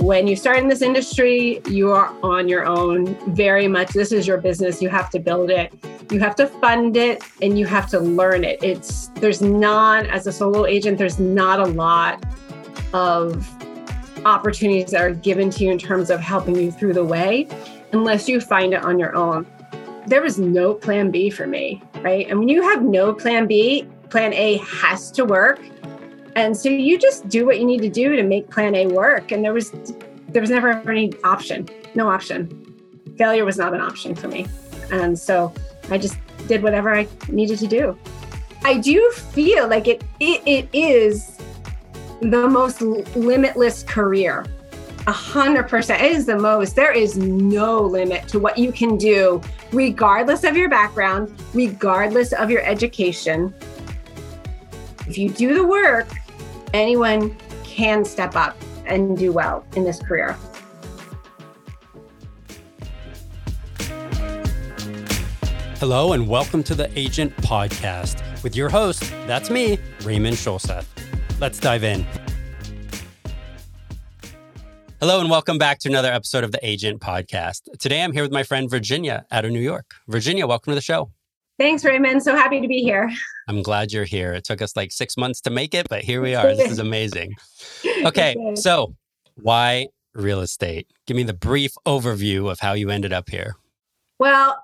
when you start in this industry, you are on your own very much. This is your business. You have to build it. You have to fund it and you have to learn it. It's there's not as a solo agent, there's not a lot of opportunities that are given to you in terms of helping you through the way unless you find it on your own. There was no plan B for me, right? And when you have no plan B, plan A has to work and so you just do what you need to do to make plan A work. And there was there was never any option, no option. Failure was not an option for me. And so I just did whatever I needed to do. I do feel like it it, it is the most limitless career. A hundred percent. is the most. There is no limit to what you can do, regardless of your background, regardless of your education. If you do the work, anyone can step up and do well in this career. Hello, and welcome to the Agent Podcast with your host, that's me, Raymond Scholseth. Let's dive in. Hello, and welcome back to another episode of the Agent Podcast. Today I'm here with my friend Virginia out of New York. Virginia, welcome to the show. Thanks, Raymond. So happy to be here. I'm glad you're here. It took us like six months to make it, but here we are. This is amazing. Okay, so why real estate? Give me the brief overview of how you ended up here. Well,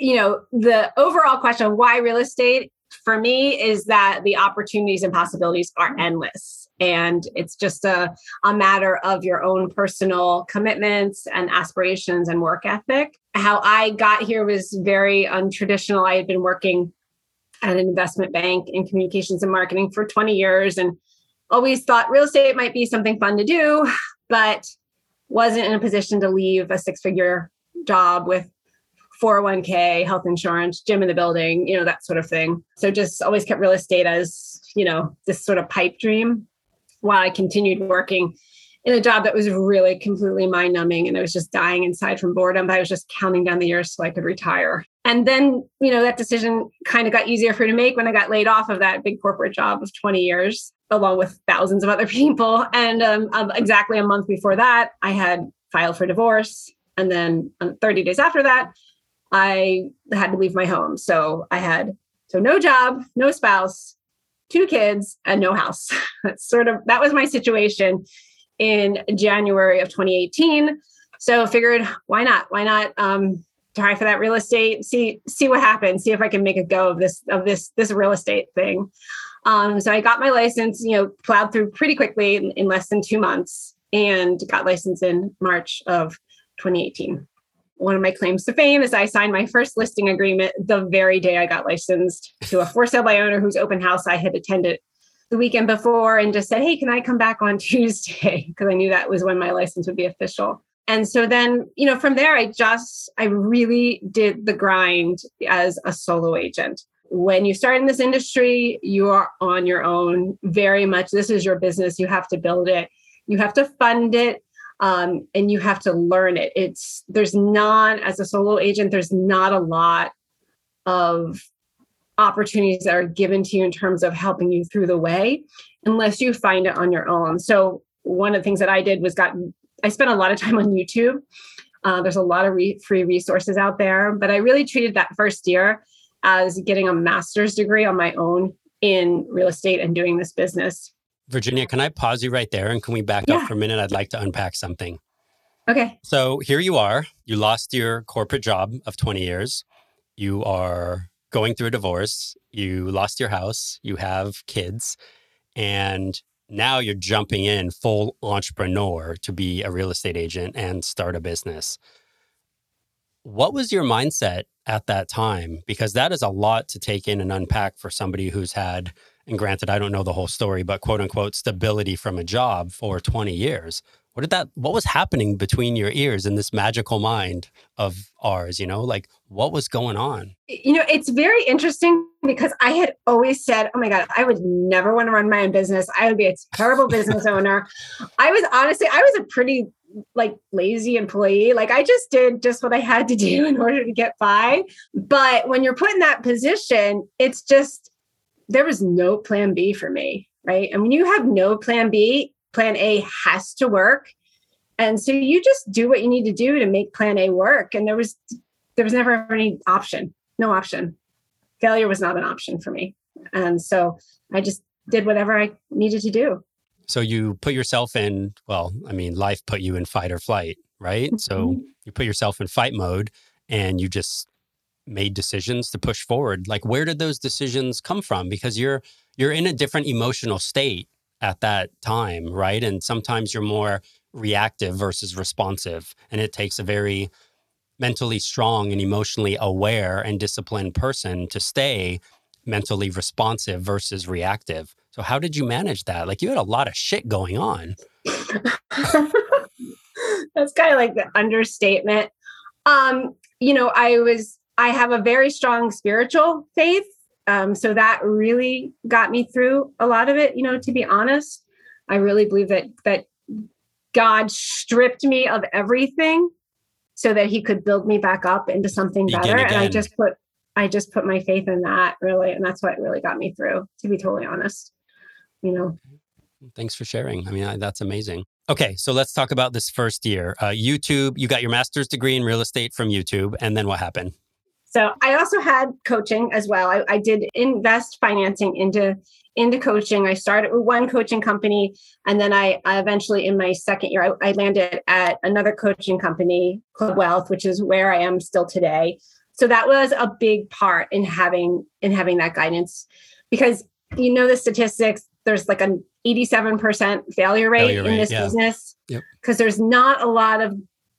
you know, the overall question of why real estate for me is that the opportunities and possibilities are endless. And it's just a, a matter of your own personal commitments and aspirations and work ethic. How I got here was very untraditional. I had been working at an investment bank in communications and marketing for 20 years and always thought real estate might be something fun to do, but wasn't in a position to leave a six figure job with 401k, health insurance, gym in the building, you know, that sort of thing. So just always kept real estate as, you know, this sort of pipe dream while I continued working in a job that was really completely mind numbing and I was just dying inside from boredom. But I was just counting down the years so I could retire. And then, you know, that decision kind of got easier for me to make when I got laid off of that big corporate job of 20 years, along with thousands of other people. And um, um exactly a month before that, I had filed for divorce. And then um, 30 days after that, I had to leave my home. So I had so no job, no spouse, two kids, and no house. That's sort of that was my situation in January of 2018. So figured, why not? Why not um, try for that real estate? See see what happens. See if I can make a go of this of this this real estate thing. Um, so I got my license. You know, plowed through pretty quickly in, in less than two months, and got licensed in March of 2018. One of my claims to fame is I signed my first listing agreement the very day I got licensed to a for sale by owner whose open house I had attended the weekend before and just said, Hey, can I come back on Tuesday? Because I knew that was when my license would be official. And so then, you know, from there, I just, I really did the grind as a solo agent. When you start in this industry, you are on your own very much. This is your business. You have to build it, you have to fund it, um, and you have to learn it. It's, there's not, as a solo agent, there's not a lot of opportunities that are given to you in terms of helping you through the way unless you find it on your own. So one of the things that i did was got i spent a lot of time on youtube. Uh, there's a lot of re- free resources out there but i really treated that first year as getting a master's degree on my own in real estate and doing this business virginia can i pause you right there and can we back yeah. up for a minute? I'd like to unpack something. Okay. So here you are. You lost your corporate job of 20 years. You are going through a divorce, you lost your house, you have kids, and now you're jumping in full entrepreneur to be a real estate agent and start a business. What was your mindset at that time? Because that is a lot to take in and unpack for somebody who's had, and granted, I don't know the whole story, but quote unquote, stability from a job for 20 years. What did that what was happening between your ears in this magical mind of ours you know? Like what was going on? You know it's very interesting because i had always said oh my god i would never want to run my own business. I would be a terrible business owner. I was honestly i was a pretty like lazy employee. Like i just did just what i had to do in order to get by. But when you're put in that position it's just there was no plan b for me right and when you have no plan b plan A has to work And so you just do what you need to do to make plan A work. And there was there was never any option, no option. Failure was not an option for me. And so I just did whatever I needed to do. So you put yourself in, well, I mean, life put you in fight or flight, right? Mm-hmm. So you put yourself in fight mode and you just made decisions to push forward. Like where did those decisions come from? Because you're you're in a different emotional state at that time, right? And sometimes you're more reactive versus responsive. And it takes a very mentally strong and emotionally aware and disciplined person to stay mentally responsive versus reactive. So how did you manage that? Like you had a lot of shit going on. That's kind of like the understatement. Um, you know, I was I have a very strong spiritual faith. Um, so that really got me through a lot of it, you know, to be honest. I really believe that that God stripped me of everything so that he could build me back up into something better. And I just put I just put my faith in that really. And that's what really got me through, to be totally honest. You know. Thanks for sharing. I mean, that's amazing. Okay, so let's talk about this first year. Uh, YouTube, you got your master's degree in real estate from YouTube. And then what happened? So I also had coaching as well. I, I did invest financing into into coaching. I started with one coaching company, and then I, I eventually, in my second year, I, I, landed at another coaching company, Club Wealth, which is where I am still today. So that was a big part in having in having that guidance, because you know the statistics. There's like an 87% failure rate failure in this yeah. business because yep. there's not a lot of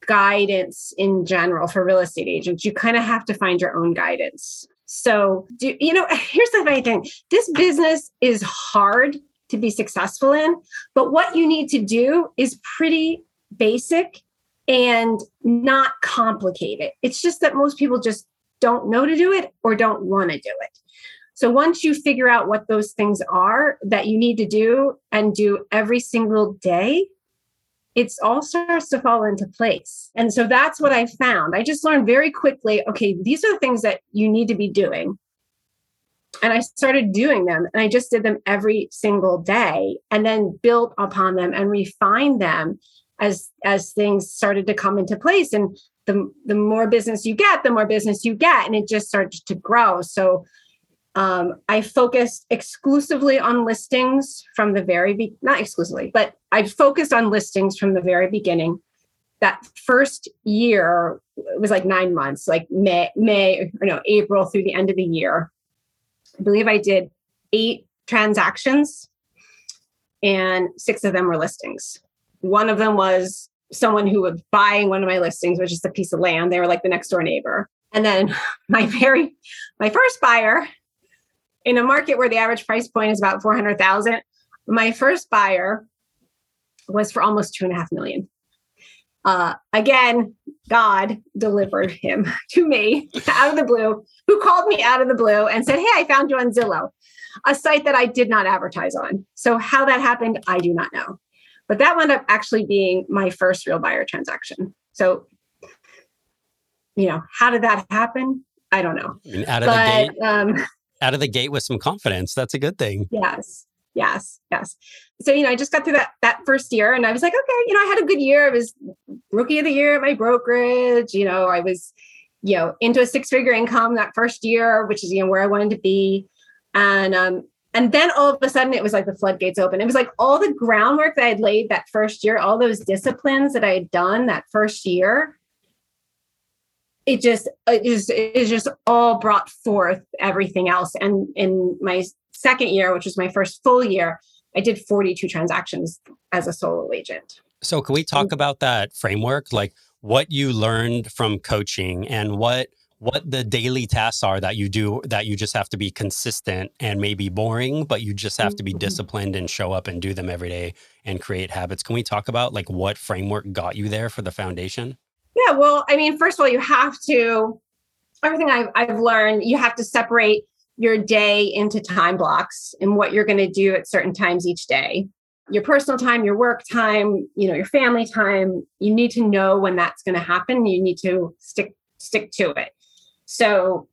guidance in general for real estate agents. You kind of have to find your own guidance. So, do, you know, here's the funny thing this business is hard to be successful in, but what you need to do is pretty basic and not complicated. It's just that most people just don't know to do it or don't want to do it. So once you figure out what those things are that you need to do and do every single day, it's all starts to fall into place. And so that's what I found. I just learned very quickly okay, these are the things that you need to be doing. And I started doing them and I just did them every single day and then built upon them and refined them as as things started to come into place and the the more business you get the more business you get and it just started to grow so um, I focused exclusively on listings from the very be- not exclusively, but I focused on listings from the very beginning. That first year it was like nine months, like May, May or no April through the end of the year. I believe I did eight transactions, and six of them were listings. One of them was someone who was buying one of my listings, which is a piece of land. They were like the next door neighbor. And then my very my first buyer in a market where the average price point is about 400,000, my first buyer was for almost two and a half million. Uh, again, God delivered him to me out of the blue, who called me out of the blue and said, Hey, I found you on Zillow, a site that I did not advertise on. So, how that happened, I do not know. But that wound up actually being my first real buyer transaction. So, you know, how did that happen? I don't know. Out of but, the gate, um, out of the gate with some confidence. That's a good thing. Yes. Yes. Yes. So, you know, I just got through that that first year and I was like, okay, you know, I had a good year. I was rookie of the year at my brokerage. You know, I was, you know, into a six-figure income that first year, which is, you know, where I wanted to be. And um, and then all of a sudden it was like the floodgates open. It was like all the groundwork that I had laid that first year, all those disciplines that I had done that first year it just it just it just all brought forth everything else. And in my second year which was my first full year i did 42 transactions as a solo agent. So can we talk about that framework? Like what you learned from coaching and what what the daily tasks are that you do that you just have to be consistent and maybe boring but you just have to be mm-hmm. disciplined and show up and do them every day and create habits. Can we talk about like what framework got you there for the foundation yeah, well, I mean, first of all, you have to, everything I've, I've learned, you have to separate your day into time blocks and what you're going to do at certain times each day. Your personal time, your work time, you know, your family time, you need to know when that's going to happen. You need to stick stick to it. So,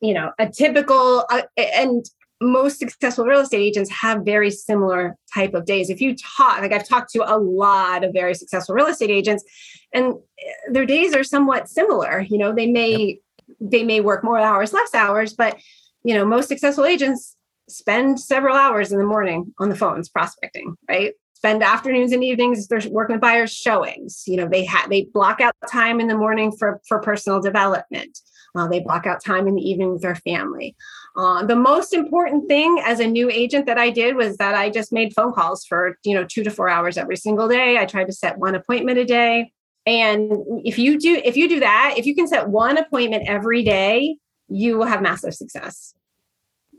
you know, a typical uh, and most successful real estate agents have very similar type of days. If you talk, like I've talked to a lot of very successful real estate agents, and eh, their days are somewhat similar. You know, they may yep. they may work more hours, less hours, but you know, most successful agents spend several hours in the morning on the phones prospecting, right? Spend afternoons and evenings they're working with buyers showings. You know, they have they block out time in the morning for for personal development. Uh, they block out time in the evening with their family. Uh, the most important thing as a new agent that I did was that I just made phone calls for you know two to four hours every single day. I tried to set one appointment a day. And if you do if you do that, if you can set one appointment every day, you will have massive success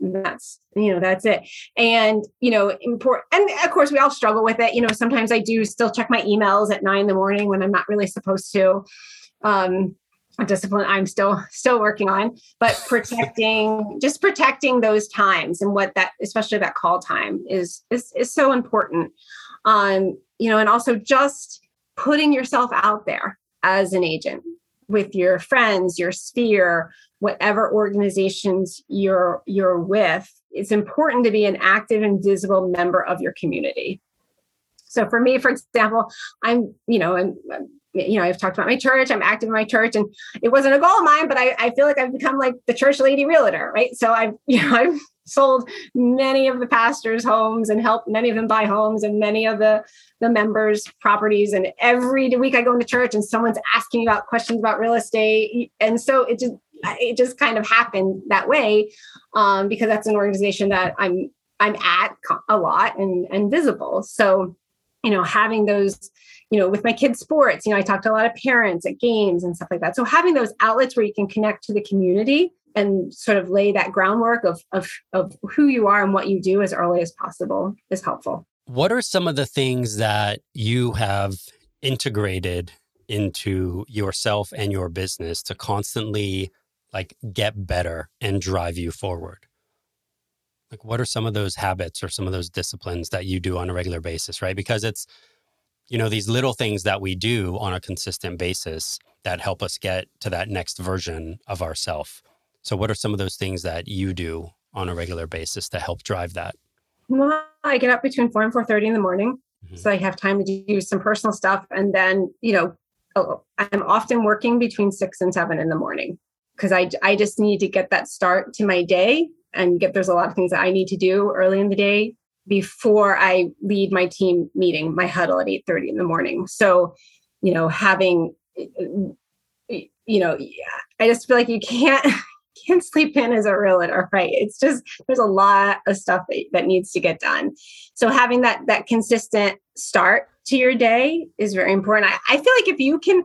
that's you know that's it and you know important and of course we all struggle with it you know sometimes i do still check my emails at nine in the morning when i'm not really supposed to um discipline i'm still still working on but protecting just protecting those times and what that especially that call time is is is so important. Um you know and also just putting yourself out there as an agent with your friends your sphere whatever organizations you're you're with it's important to be an active and visible member of your community. So for me for example i'm you know and you know i've talked about my church i'm active in my church and it wasn't a goal of mine but i, I feel like i've become like the church lady realtor right? So i've you know i've sold many of the pastors homes and helped many of them buy homes and many of the the members properties and every week i go into church and someone's asking me about questions about real estate and so it just it just kind of happened that way um, because that's an organization that i'm i'm at a lot and and visible. So you know having those you know with my kids sports you know i talk to a lot of parents at games and stuff like that so having those outlets where you can connect to the community and sort of lay that groundwork of, of, of who you are and what you do as early as possible is helpful. What are some of the things that you have integrated into yourself and your business to constantly like get better and drive you forward? Like what are some of those habits or some of those disciplines that you do on a regular basis, right? Because it's you know these little things that we do on a consistent basis that help us get to that next version of ourself so, what are some of those things that you do on a regular basis to help drive that? Well, I get up between four and four thirty in the morning, mm-hmm. so I have time to do some personal stuff, and then you know, oh, I'm often working between six and seven in the morning because I I just need to get that start to my day and get there's a lot of things that I need to do early in the day before I lead my team meeting, my huddle at eight thirty in the morning. So, you know, having you know, I just feel like you can't can't sleep in as a realtor, right? It's just there's a lot of stuff that, that needs to get done. So having that that consistent start to your day is very important. I, I feel like if you can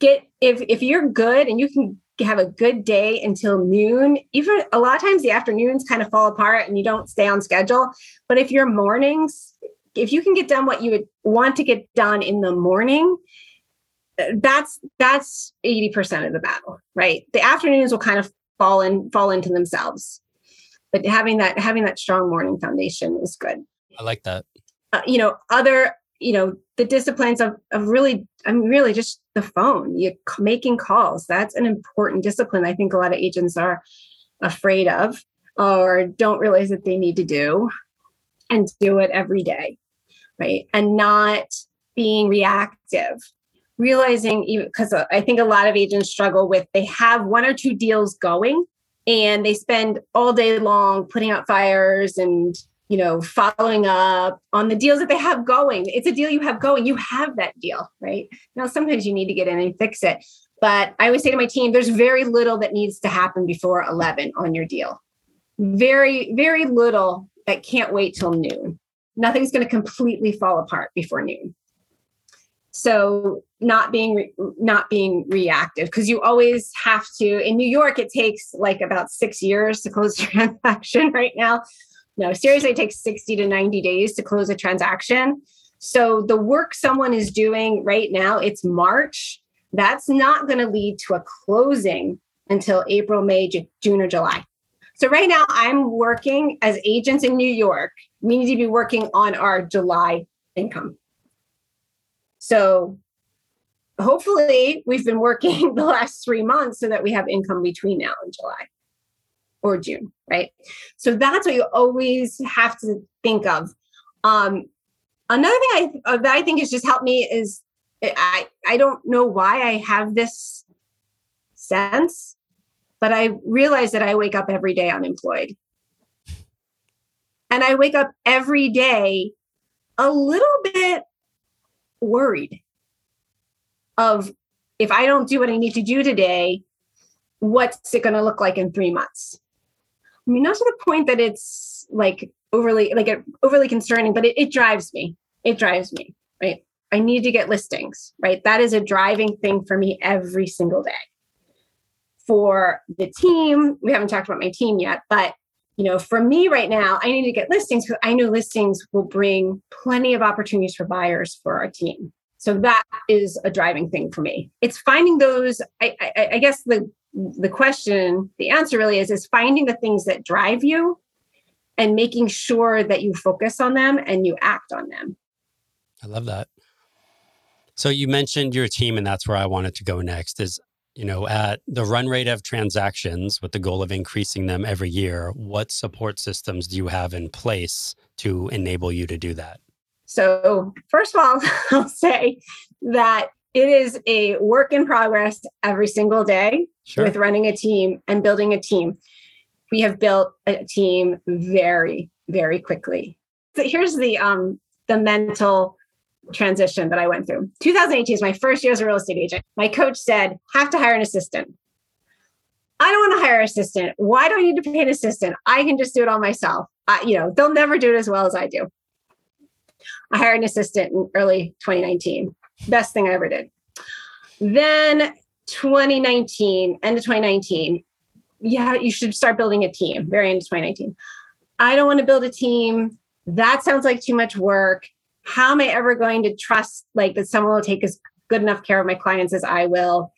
get if if you're good and you can have a good day until noon, even a lot of times the afternoons kind of fall apart and you don't stay on schedule. But if your mornings, if you can get done what you would want to get done in the morning, that's that's 80% of the battle right? The afternoons will kind of fall in fall into themselves. But having that having that strong morning foundation is good. I like that. Uh, you know other you know the disciplines of, of really i'm really just the phone you making calls. That's an important discipline i think a lot of agents are afraid of or don't realize that they need to do and do it every day right? And not being reactive realizing because uh, I think a lot of agents struggle with they have one or two deals going and they spend all day long putting out fires and you know following up on the deals that they have going. It's a deal you have going. You have that deal right? Now sometimes you need to get in and fix it. But i always say to my team there's very little that needs to happen before 11 on your deal. Very very little that can't wait till noon. Nothing's going to completely fall apart before noon. So not being re- not being reactive because you always have to. In new york it takes like about six years to close a transaction right now no seriously it takes 60 to 90 days to close a transaction. So the work someone is doing right now it's march. That's not going to lead to a closing until april may june or july. So right now i'm working as agents in new york. We need to be working on our july income. So hopefully we've been working the last three months so that we have income between now and July. Or June, right? So that's what you always have to think of. Um, another thing I, uh, that I think has just helped me is I, I don't know why I have this sense, but I realize that I wake up every day unemployed. And I wake up every day a little bit worried of if I don't do what I need to do today, what's it going to look like in three months? I mean, not to the point that it's like overly, like overly concerning, but it, it drives me. It drives me, right? I need to get listings, right? That is a driving thing for me every single day. For the team, we haven't talked about my team yet, but you know, for me right now, I need to get listings because I know listings will bring plenty of opportunities for buyers for our team. So that is a driving thing for me. It's finding those. I, I, I guess the the question, the answer really is is finding the things that drive you, and making sure that you focus on them and you act on them. I love that. So you mentioned your team, and that's where I wanted to go next. Is you know at the run rate of transactions with the goal of increasing them every year, what support systems do you have in place to enable you to do that? So, first of all, I'll say that it is a work in progress every single day sure. with running a team and building a team. We have built a team very, very quickly. So here's the um the mental transition that I went through. 2018 is my first year as a real estate agent. My coach said, have to hire an assistant. I don't want to hire an assistant. Why do I need to pay an assistant? I can just do it all myself. I, you know, they'll never do it as well as I do. I hired an assistant in early 2019. Best thing I ever did. Then 2019, end of 2019, yeah, you should start building a team. Very end of 2019. I don't want to build a team. That sounds like too much work. How am I ever going to trust like that someone will take as good enough care of my clients as I will?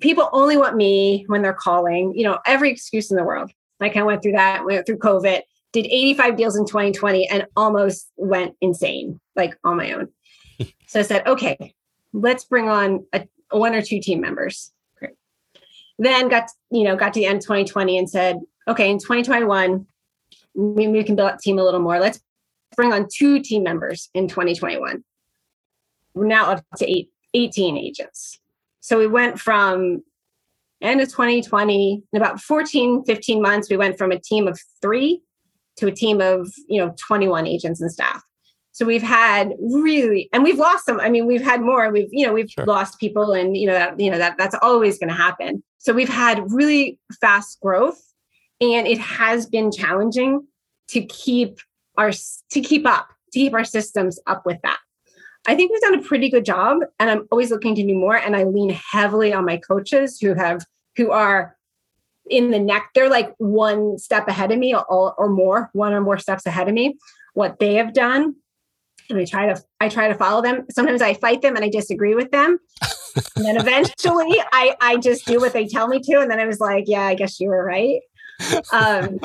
People only want me when they're calling, you know, every excuse in the world. Like I went through that, went through COVID did 85 deals in 2020 and almost went insane, like on my own. So I said, okay, let's bring on a, one or two team members. Great. Then got, you know, got to the end of 2020 and said, okay, in 2021, maybe we can build up team a little more. Let's bring on two team members in 2021. We're now up to eight, 18 agents. So we went from end of 2020, in about 14, 15 months, we went from a team of three to a team of you know 21 agents and staff so we've had really and we've lost some i mean we've had more we've you know we've sure. lost people and you know that you know that that's always going to happen. So we've had really fast growth and it has been challenging to keep our to keep up to keep our systems up with that. I think we've done a pretty good job and i'm always looking to do more and i lean heavily on my coaches who have who are in the neck they're like one step ahead of me or, or more one or more steps ahead of me what they have done and i try to i try to follow them. Sometimes i fight them and i disagree with them. And then eventually i i just do what they tell me to. And then i was like yeah i guess you were right. Um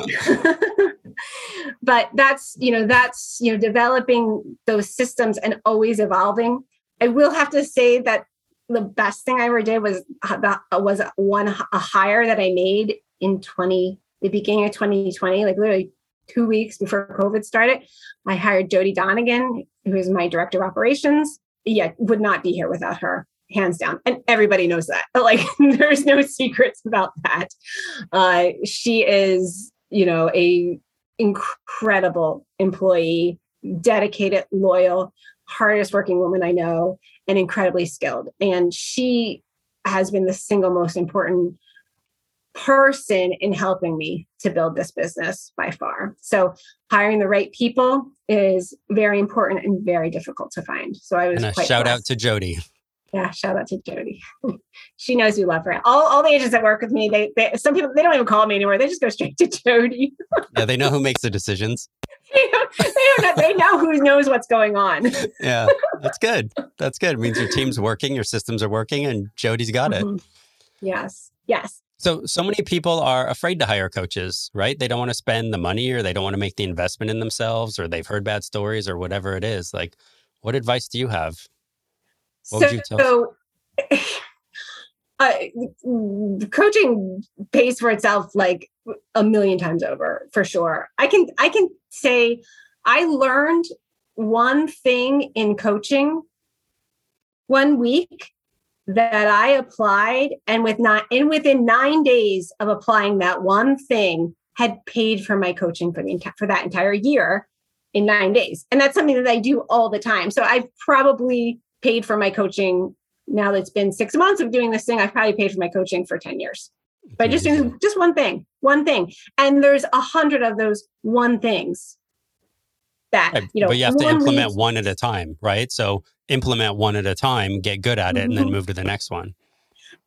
but that's you know that's you know developing those systems and always evolving. I will have to say that the best thing I ever did was that was one a hire that I made in 20 the beginning of 2020, like literally two weeks before COVID started. I hired Jody Donegan, who is my director of operations. Yeah, would not be here without her, hands down. And everybody knows that. Like, there's no secrets about that. Uh, she is, you know, a incredible employee, dedicated, loyal, hardest working woman I know and incredibly skilled. And she has been the single most important person in helping me to build this business by far. So hiring the right people is very important and very difficult to find. So I was and a shout blessed. out to Jody. Yeah, shout out to Jody. she knows we love her. All, all the agents that work with me, they, they some people they don't even call me anymore. They just go straight to Jody. yeah, they know who makes the decisions. they, don't know, they know who knows what's going on. yeah, that's good. That's good. It means your team's working, your systems are working, and Jody's got it. Mm-hmm. Yes. Yes. So, so many people are afraid to hire coaches, right? They don't want to spend the money or they don't want to make the investment in themselves or they've heard bad stories or whatever it is. Like, what advice do you have? What so, would you tell? So, uh, coaching pays for itself like a million times over for sure. I can I can say I learned one thing in coaching one week that I applied and with not and within 9 days of applying that one thing had paid for my coaching for the for that entire year in 9 days. And that's something that I do all the time. So I've probably paid for my coaching now that it's been 6 months of doing this thing. I've probably paid for my coaching for 10 years. By just doing just one thing, one thing. And there's a hundred of those one things that you know but you have to implement leads- one at a time right so implement one at a time get good at it mm-hmm. and then mm-hmm. move to the next one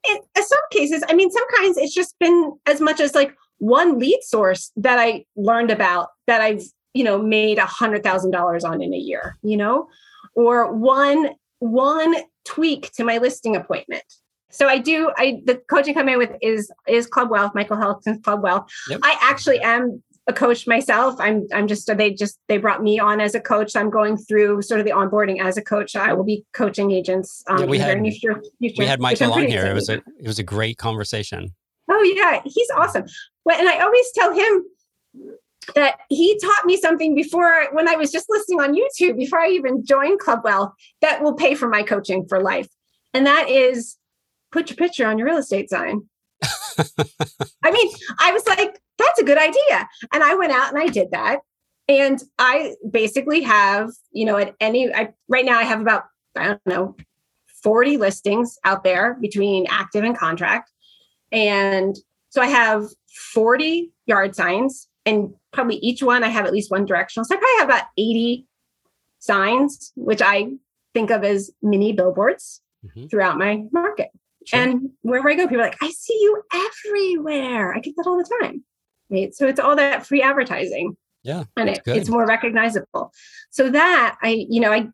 in, in some cases i mean sometimes it's just been as much as like one lead source that i learned about that i've you know made a hundred thousand dollars on in a year you know or one one tweak to my listing appointment so I do. I the coaching company with is is Club Wealth, Michael Hellickson's Club Wealth. Yep. I actually am a coach myself. I'm I'm just they just they brought me on as a coach. I'm going through sort of the onboarding as a coach. I will be coaching agents. Um, yeah, we had future, future, we had Michael on here. It was a it was a great conversation. Oh yeah, he's awesome. Well, and I always tell him that he taught me something before when I was just listening on YouTube before I even joined Club Wealth that will pay for my coaching for life, and that is put your picture on your real estate sign. I mean, I was like, that's a good idea. And I went out and I did that. And I basically have, you know, at any, I, right now I have about, I don't know, 40 listings out there between active and contract. And so I have 40 yard signs, and probably each one I have at least one directional. So I probably have about 80 signs, which I think of as mini billboards mm-hmm. throughout my market. Sure. And wherever I go, people are like, I see you everywhere. I get that all the time. Right. So it's all that free advertising. Yeah. And it, it's more recognizable. So that I, you know, I t-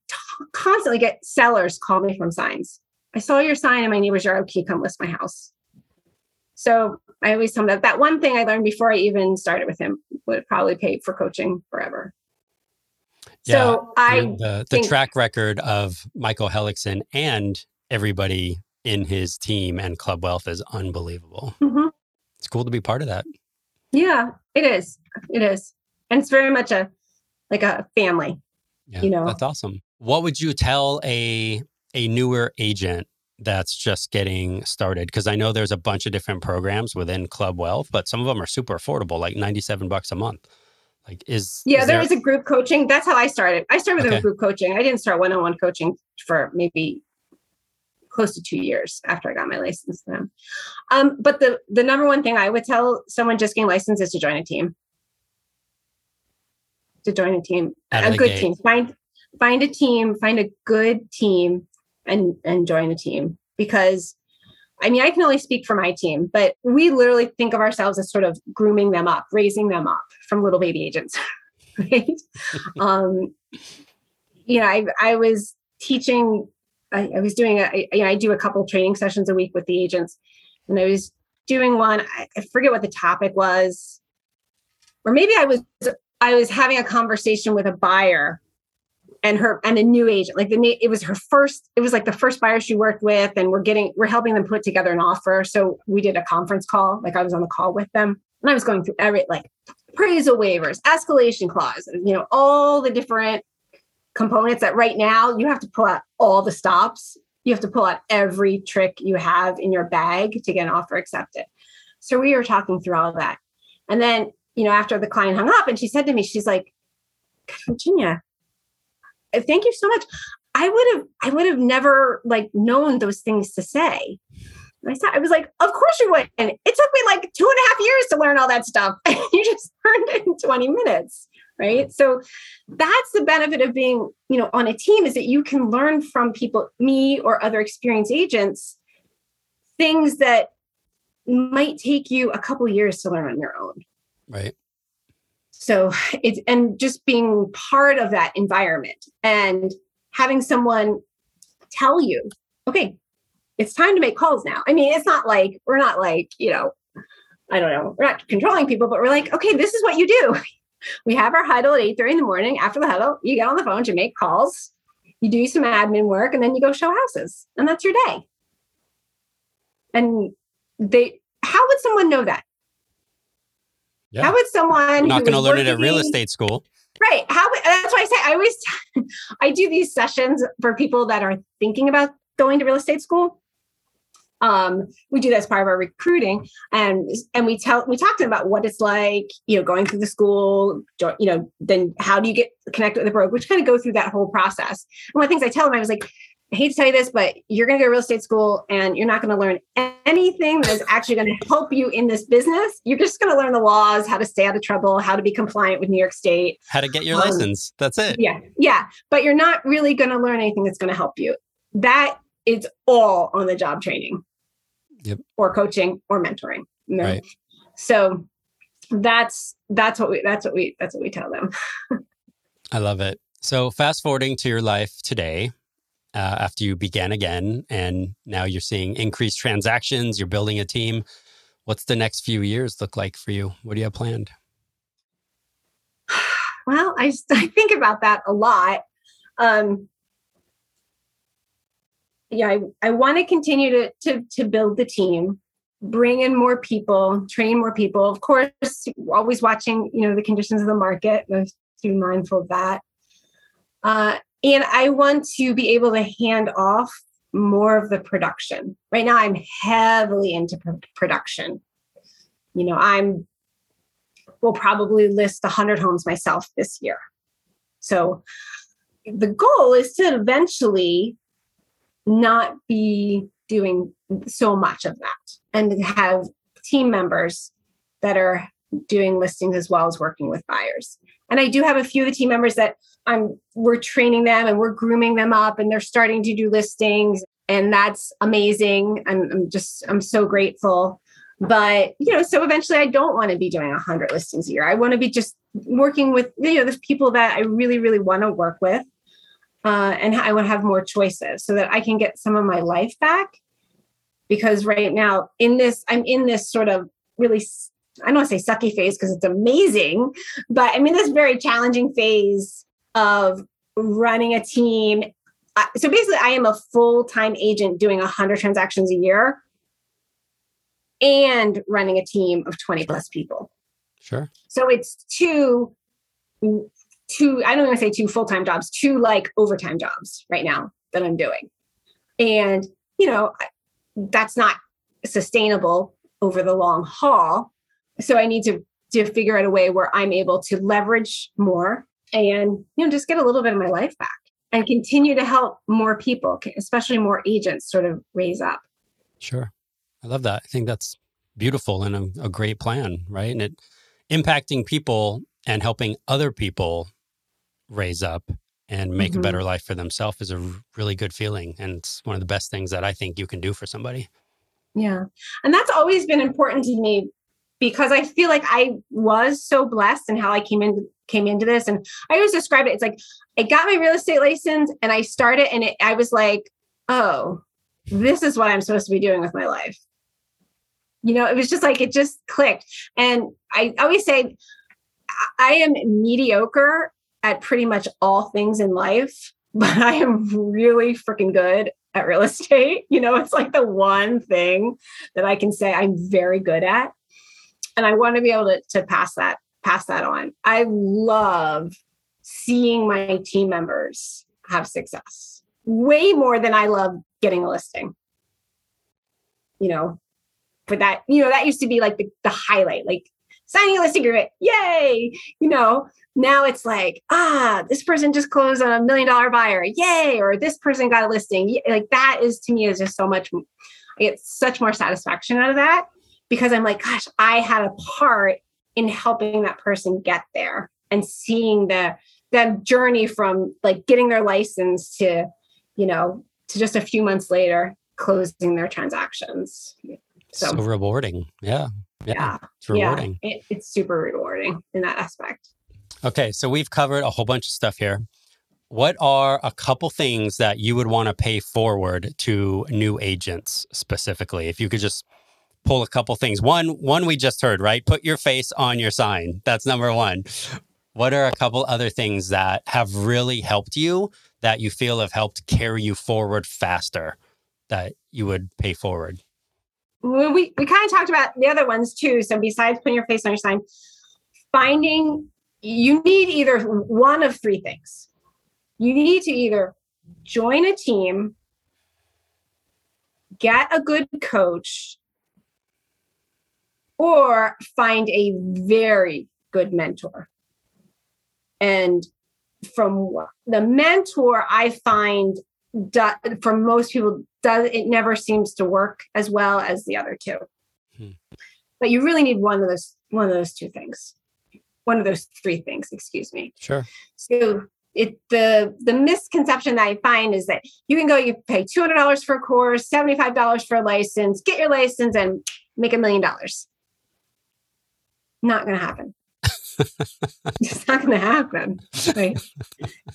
constantly get sellers call me from signs. I saw your sign in my neighbor's yard. You come list my house? So I always tell them that that one thing I learned before I even started with him would probably pay for coaching forever. Yeah, so I the, the track record of Michael Hellickson and everybody in his team and Club Wealth is unbelievable. Mm-hmm. It's cool to be part of that. Yeah, it is. It is. And it's very much a like a family. Yeah, you know. That's awesome. What would you tell a a newer agent that's just getting started because I know there's a bunch of different programs within Club Wealth, but some of them are super affordable, like 97 bucks a month. Like is Yeah, is there, there is a group coaching. That's how I started. I started with okay. group coaching. I didn't start one-on-one coaching for maybe close to two years after I got my license. Um, but the the number one thing I would tell someone just getting licensed is to join a team. To join a team, a good gate. team. Find find a team, find a good team, and and join a team because. I mean, I can only speak for my team, but we literally think of ourselves as sort of grooming them up, raising them up from little baby agents, right? um, you know, I I was teaching I, I was doing I do a couple training sessions a week with the agents, and I was doing one. I, I forget what the topic was, or maybe I was I was having a conversation with a buyer and her and a new agent like the it was her first it was like the first buyer she worked with and we're getting we're helping them put together an offer so we did a conference call like i was on the call with them and i was going through every like appraisal waivers escalation clause you know all the different components that right now you have to pull out all the stops. You have to pull out every trick you have in your bag to get an offer accepted. So we were talking through all that. And then, you know, after the client hung up and she said to me, she's like, Virginia, thank you so much. I would have, I would have never like known those things to say. I said, I was like, of course you would. And it took me like two and a half years to learn all that stuff. you just learned it in 20 minutes right? So that's the benefit of being you know on a team is that you can learn from people me or other experienced agents things that might take you a couple years to learn on your own. Right. So it's and just being part of that environment and having someone tell you okay it's time to make calls now. I mean it's not like we're not like you know i don't know we're not controlling people but we're like okay this is what you do we have our huddle at 8 30 in the morning. After the huddle, you get on the phone to make calls, you do some admin work, and then you go show houses. And that's your day. and they how would someone know that Yeah. how would someone I'm not going to learn it at real estate school. Right. How that's why I say I always I do these sessions for people that are thinking about going to real estate school. Um, we do that as part of our recruiting, and and we tell we talk to them about what it's like, you know, going through the school, you know, then how do you get connected with the broker, which kind of go through that whole process. And one of the things I tell them, I was like, I hate to tell you this, but you're going to go to real estate school and you're not going to learn anything that is actually going to help you in this business. You're just going to learn the laws, how to stay out of trouble, how to be compliant with New York State. How to get your Um, license. That's it. Yeah. Yeah. But you're not really going to learn anything that's going to help you. That is all on the job training. Yep. Or coaching or mentoring. you know? Right. So that's that's what we that's what we that's what we tell them. I love it. So, fast forwarding to your life today, uh, after you began again, and now you're seeing increased transactions, you're building a team. What's the next few years look like for you? What do you have planned? Well, I I think about that a lot. Um, yeah, I, I want to continue to, to to build the team, bring in more people, train more people. Of course, always watching you know the conditions of the market. Be mindful of that. Uh, and I want to be able to hand off more of the production. Right now, I'm heavily into pr- production. You know, I'm will probably list 100 homes myself this year. So the goal is to eventually not be doing so much of that. And have team members that are doing listings as well as working with buyers. And I do have a few of the team members that I'm we're training them and we're grooming them up and they're starting to do listings. And that's amazing. I'm, I'm just I'm so grateful. But you know so eventually i don't want to be doing 100 listings a year. I want to be just working with you know the people that i really really want to work with uh, and i want to have more choices so that i can get some of my life back because right now in this i'm in this sort of really I don't want to say sucky phase because it's amazing but i'm in this very challenging phase of running a team so basically i am a full-time agent doing 100 transactions a year and running a team of 20 plus people. Sure. So it's two, two, I don't want to say two full time jobs, two like overtime jobs right now that I'm doing. And, you know, that's not sustainable over the long haul. So I need to, to figure out a way where I'm able to leverage more and, you know, just get a little bit of my life back and continue to help more people, especially more agents sort of raise up. Sure. I love that. I think that's beautiful and a, a great plan, right? And it impacting people and helping other people raise up and make Mhm. a better life for themselves is a really good feeling. And it's one of the best things that I think you can do for somebody. Yeah. And that's always been important to me because I feel like I was so blessed in how I came into came into this. And I always describe it. It's like I got my real estate license and I started and it, I was like, oh, this is what I'm supposed to be doing with my life. You know, it was just like it just clicked. And I always say I am mediocre at pretty much all things in life, but I am really freaking good at real estate. You know, it's like the one thing that I can say I'm very good at. And I want to be able to, to pass that, pass that on. I love seeing my team members have success way more than I love getting a listing. You know, but that, you know, that used to be like the, the highlight, like signing a listing agreement, yay. You know, now it's like, ah, this person just closed on a million dollar buyer, yay, or this person got a listing. Like that is to me is just so much, I get such more satisfaction out of that because I'm like, gosh, I had a part in helping that person get there and seeing the that journey from like getting their license to, you know, to just a few months later closing their transactions. So, So, rewarding. Yeah. Yeah. yeah, It's rewarding. yeah, it, it's super rewarding in that aspect. Okay, so we've covered a whole bunch of stuff here. What are a couple things that you would want to pay forward to new agents specifically? If you could just pull a couple things. One, one we just heard, right? Put your face on your sign. That's number one. What are a couple other things that have really helped you that you feel have helped carry you forward faster that you would pay forward? We, we kind of talked about the other ones too. So besides putting your face on your sign, finding you need either one of three things. You need to either join a team, get a good coach, or find a very good mentor. And from the mentor, I find for most people does it never seems to work as well as the other two. Hmm. But you really need one of those one of those two things. One of those three things, excuse me. Sure. So it the the misconception that I find is that you can go, you pay two hundred dollars for a course, seventy five dollars for a license, get your license, and make a million dollars. Not going to happen. it's not going to happen. Right?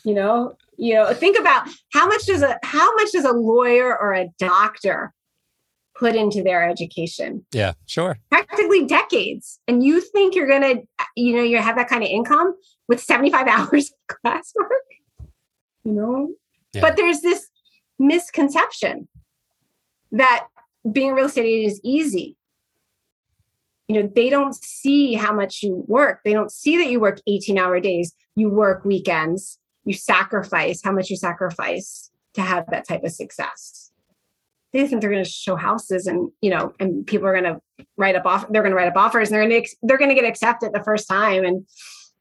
you know, you know. Think about how much does a how much does a lawyer or a doctor put into their education? Yeah, sure. Practically decades, and you think you're going to, you know, you have that kind of income with seventy five hours of classwork. You know, yeah. but there's this misconception that being a real estate agent is easy you know they don't see how much you work. They don't see that you work 18 hour days. You work weekends. You sacrifice how much you sacrifice to have that type of success. They think they're going to show houses and you know and people are going to write up off they're going to write up offers and they're going to they're going to get accepted the first time and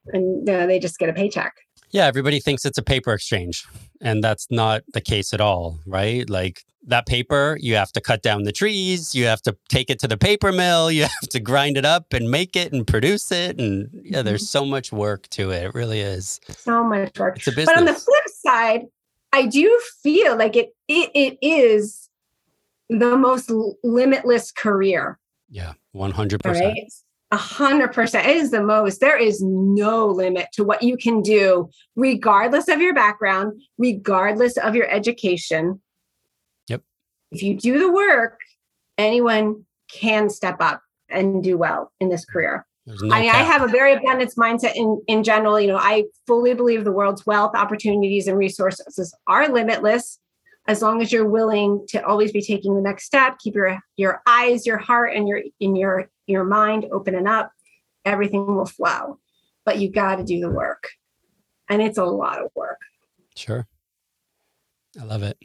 and you know, they just get a paycheck. Yeah everybody thinks it's a paper exchange and that's not the case at all right? Like that paper, you have to cut down the trees, you have to take it to the paper mill, you have to grind it up and make it and produce it. And yeah, there's mm-hmm. so much work to it. It really is. So much work. It's a business. But on the flip side, I do feel like it it, it is the most limitless career. Yeah, 100%. Right? Hundred percent. It is the most. There is no limit to what you can do, regardless of your background, regardless of your education if you do the work, anyone can step up and do well in this career. No I mean, I have a very abundance mindset in, in general. You know, I fully believe the world's wealth, opportunities, and resources are limitless as long as you're willing to always be taking the next step. Keep your your eyes, your heart, and your in your your mind open and up. Everything will flow, but you got to do the work, and it's a lot of work. Sure. I love it.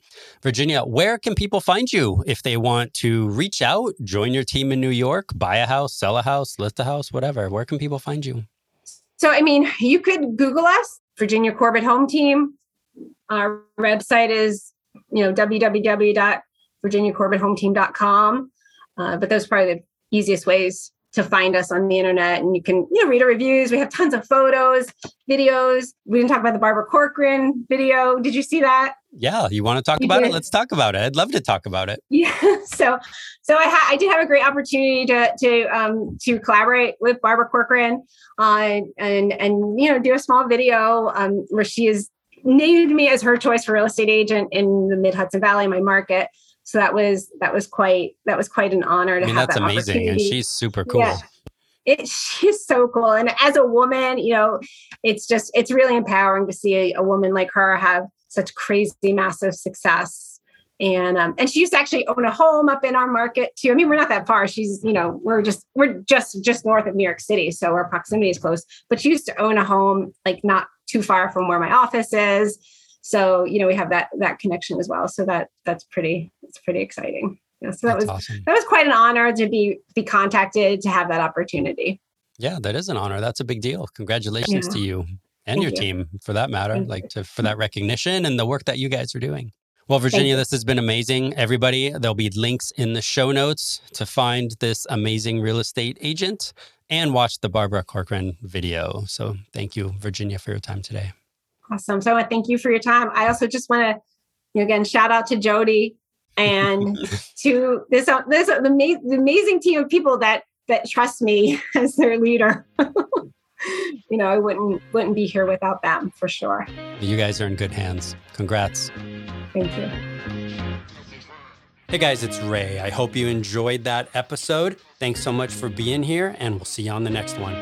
Virginia, where can people find you if they want to reach out, join your team in New York, buy a house, sell a house, list a house, whatever? Where can people find you? So, I mean, you could Google us, Virginia Corbett Home Team. Our website is, you know, www.virginiacorbetthome.team.com. Uh, but those are probably the easiest ways to find us on the internet and you can you know read our reviews we have tons of photos videos we didn't talk about the barbara corcoran video did you see that yeah you want to talk about it? let's talk about it. I'd love to talk about it. Yeah so so i ha- i did have a great opportunity to to um to collaborate with barbara corcoran uh, and and you know do a small video um where she is named me as her choice for real estate agent in the mid hudson valley my market. So that was that was quite that was quite an honor to I mean, have that's that amazing and she's super cool. Yeah. it she's so cool and as a woman you know it's just it's really empowering to see a, a woman like her have such crazy massive success and um, and she used to actually own a home up in our market too. I mean, we're not that far. She's you know we're just we're just just north of New York City, so our proximity is close. But she used to own a home like not too far from where my office is, so you know we have that that connection as well so that that's pretty it's pretty exciting yeah, so that that's was awesome. that was quite an honor to be be contacted to have that opportunity yeah that is an honor that's a big deal congratulations yeah. to you and Thank your you. team for that matter Thank like to for that recognition and the work that you guys are doing well, Virginia, this has been amazing. Everybody, there'll be links in the show notes to find this amazing real estate agent and watch the Barbara Corcoran video. So thank you, Virginia, for your time today. Awesome. So I thank you for your time. I also just want to, you know, again, shout out to Jody and to this uh, this uh, the amazing team of people that that trust me as their leader. you know, I wouldn't wouldn't be here without them for sure. You guys are in good hands. Congrats. Thank you. Hey guys, it's Ray. I hope you enjoyed that episode. Thanks so much for being here, and we'll see you on the next one.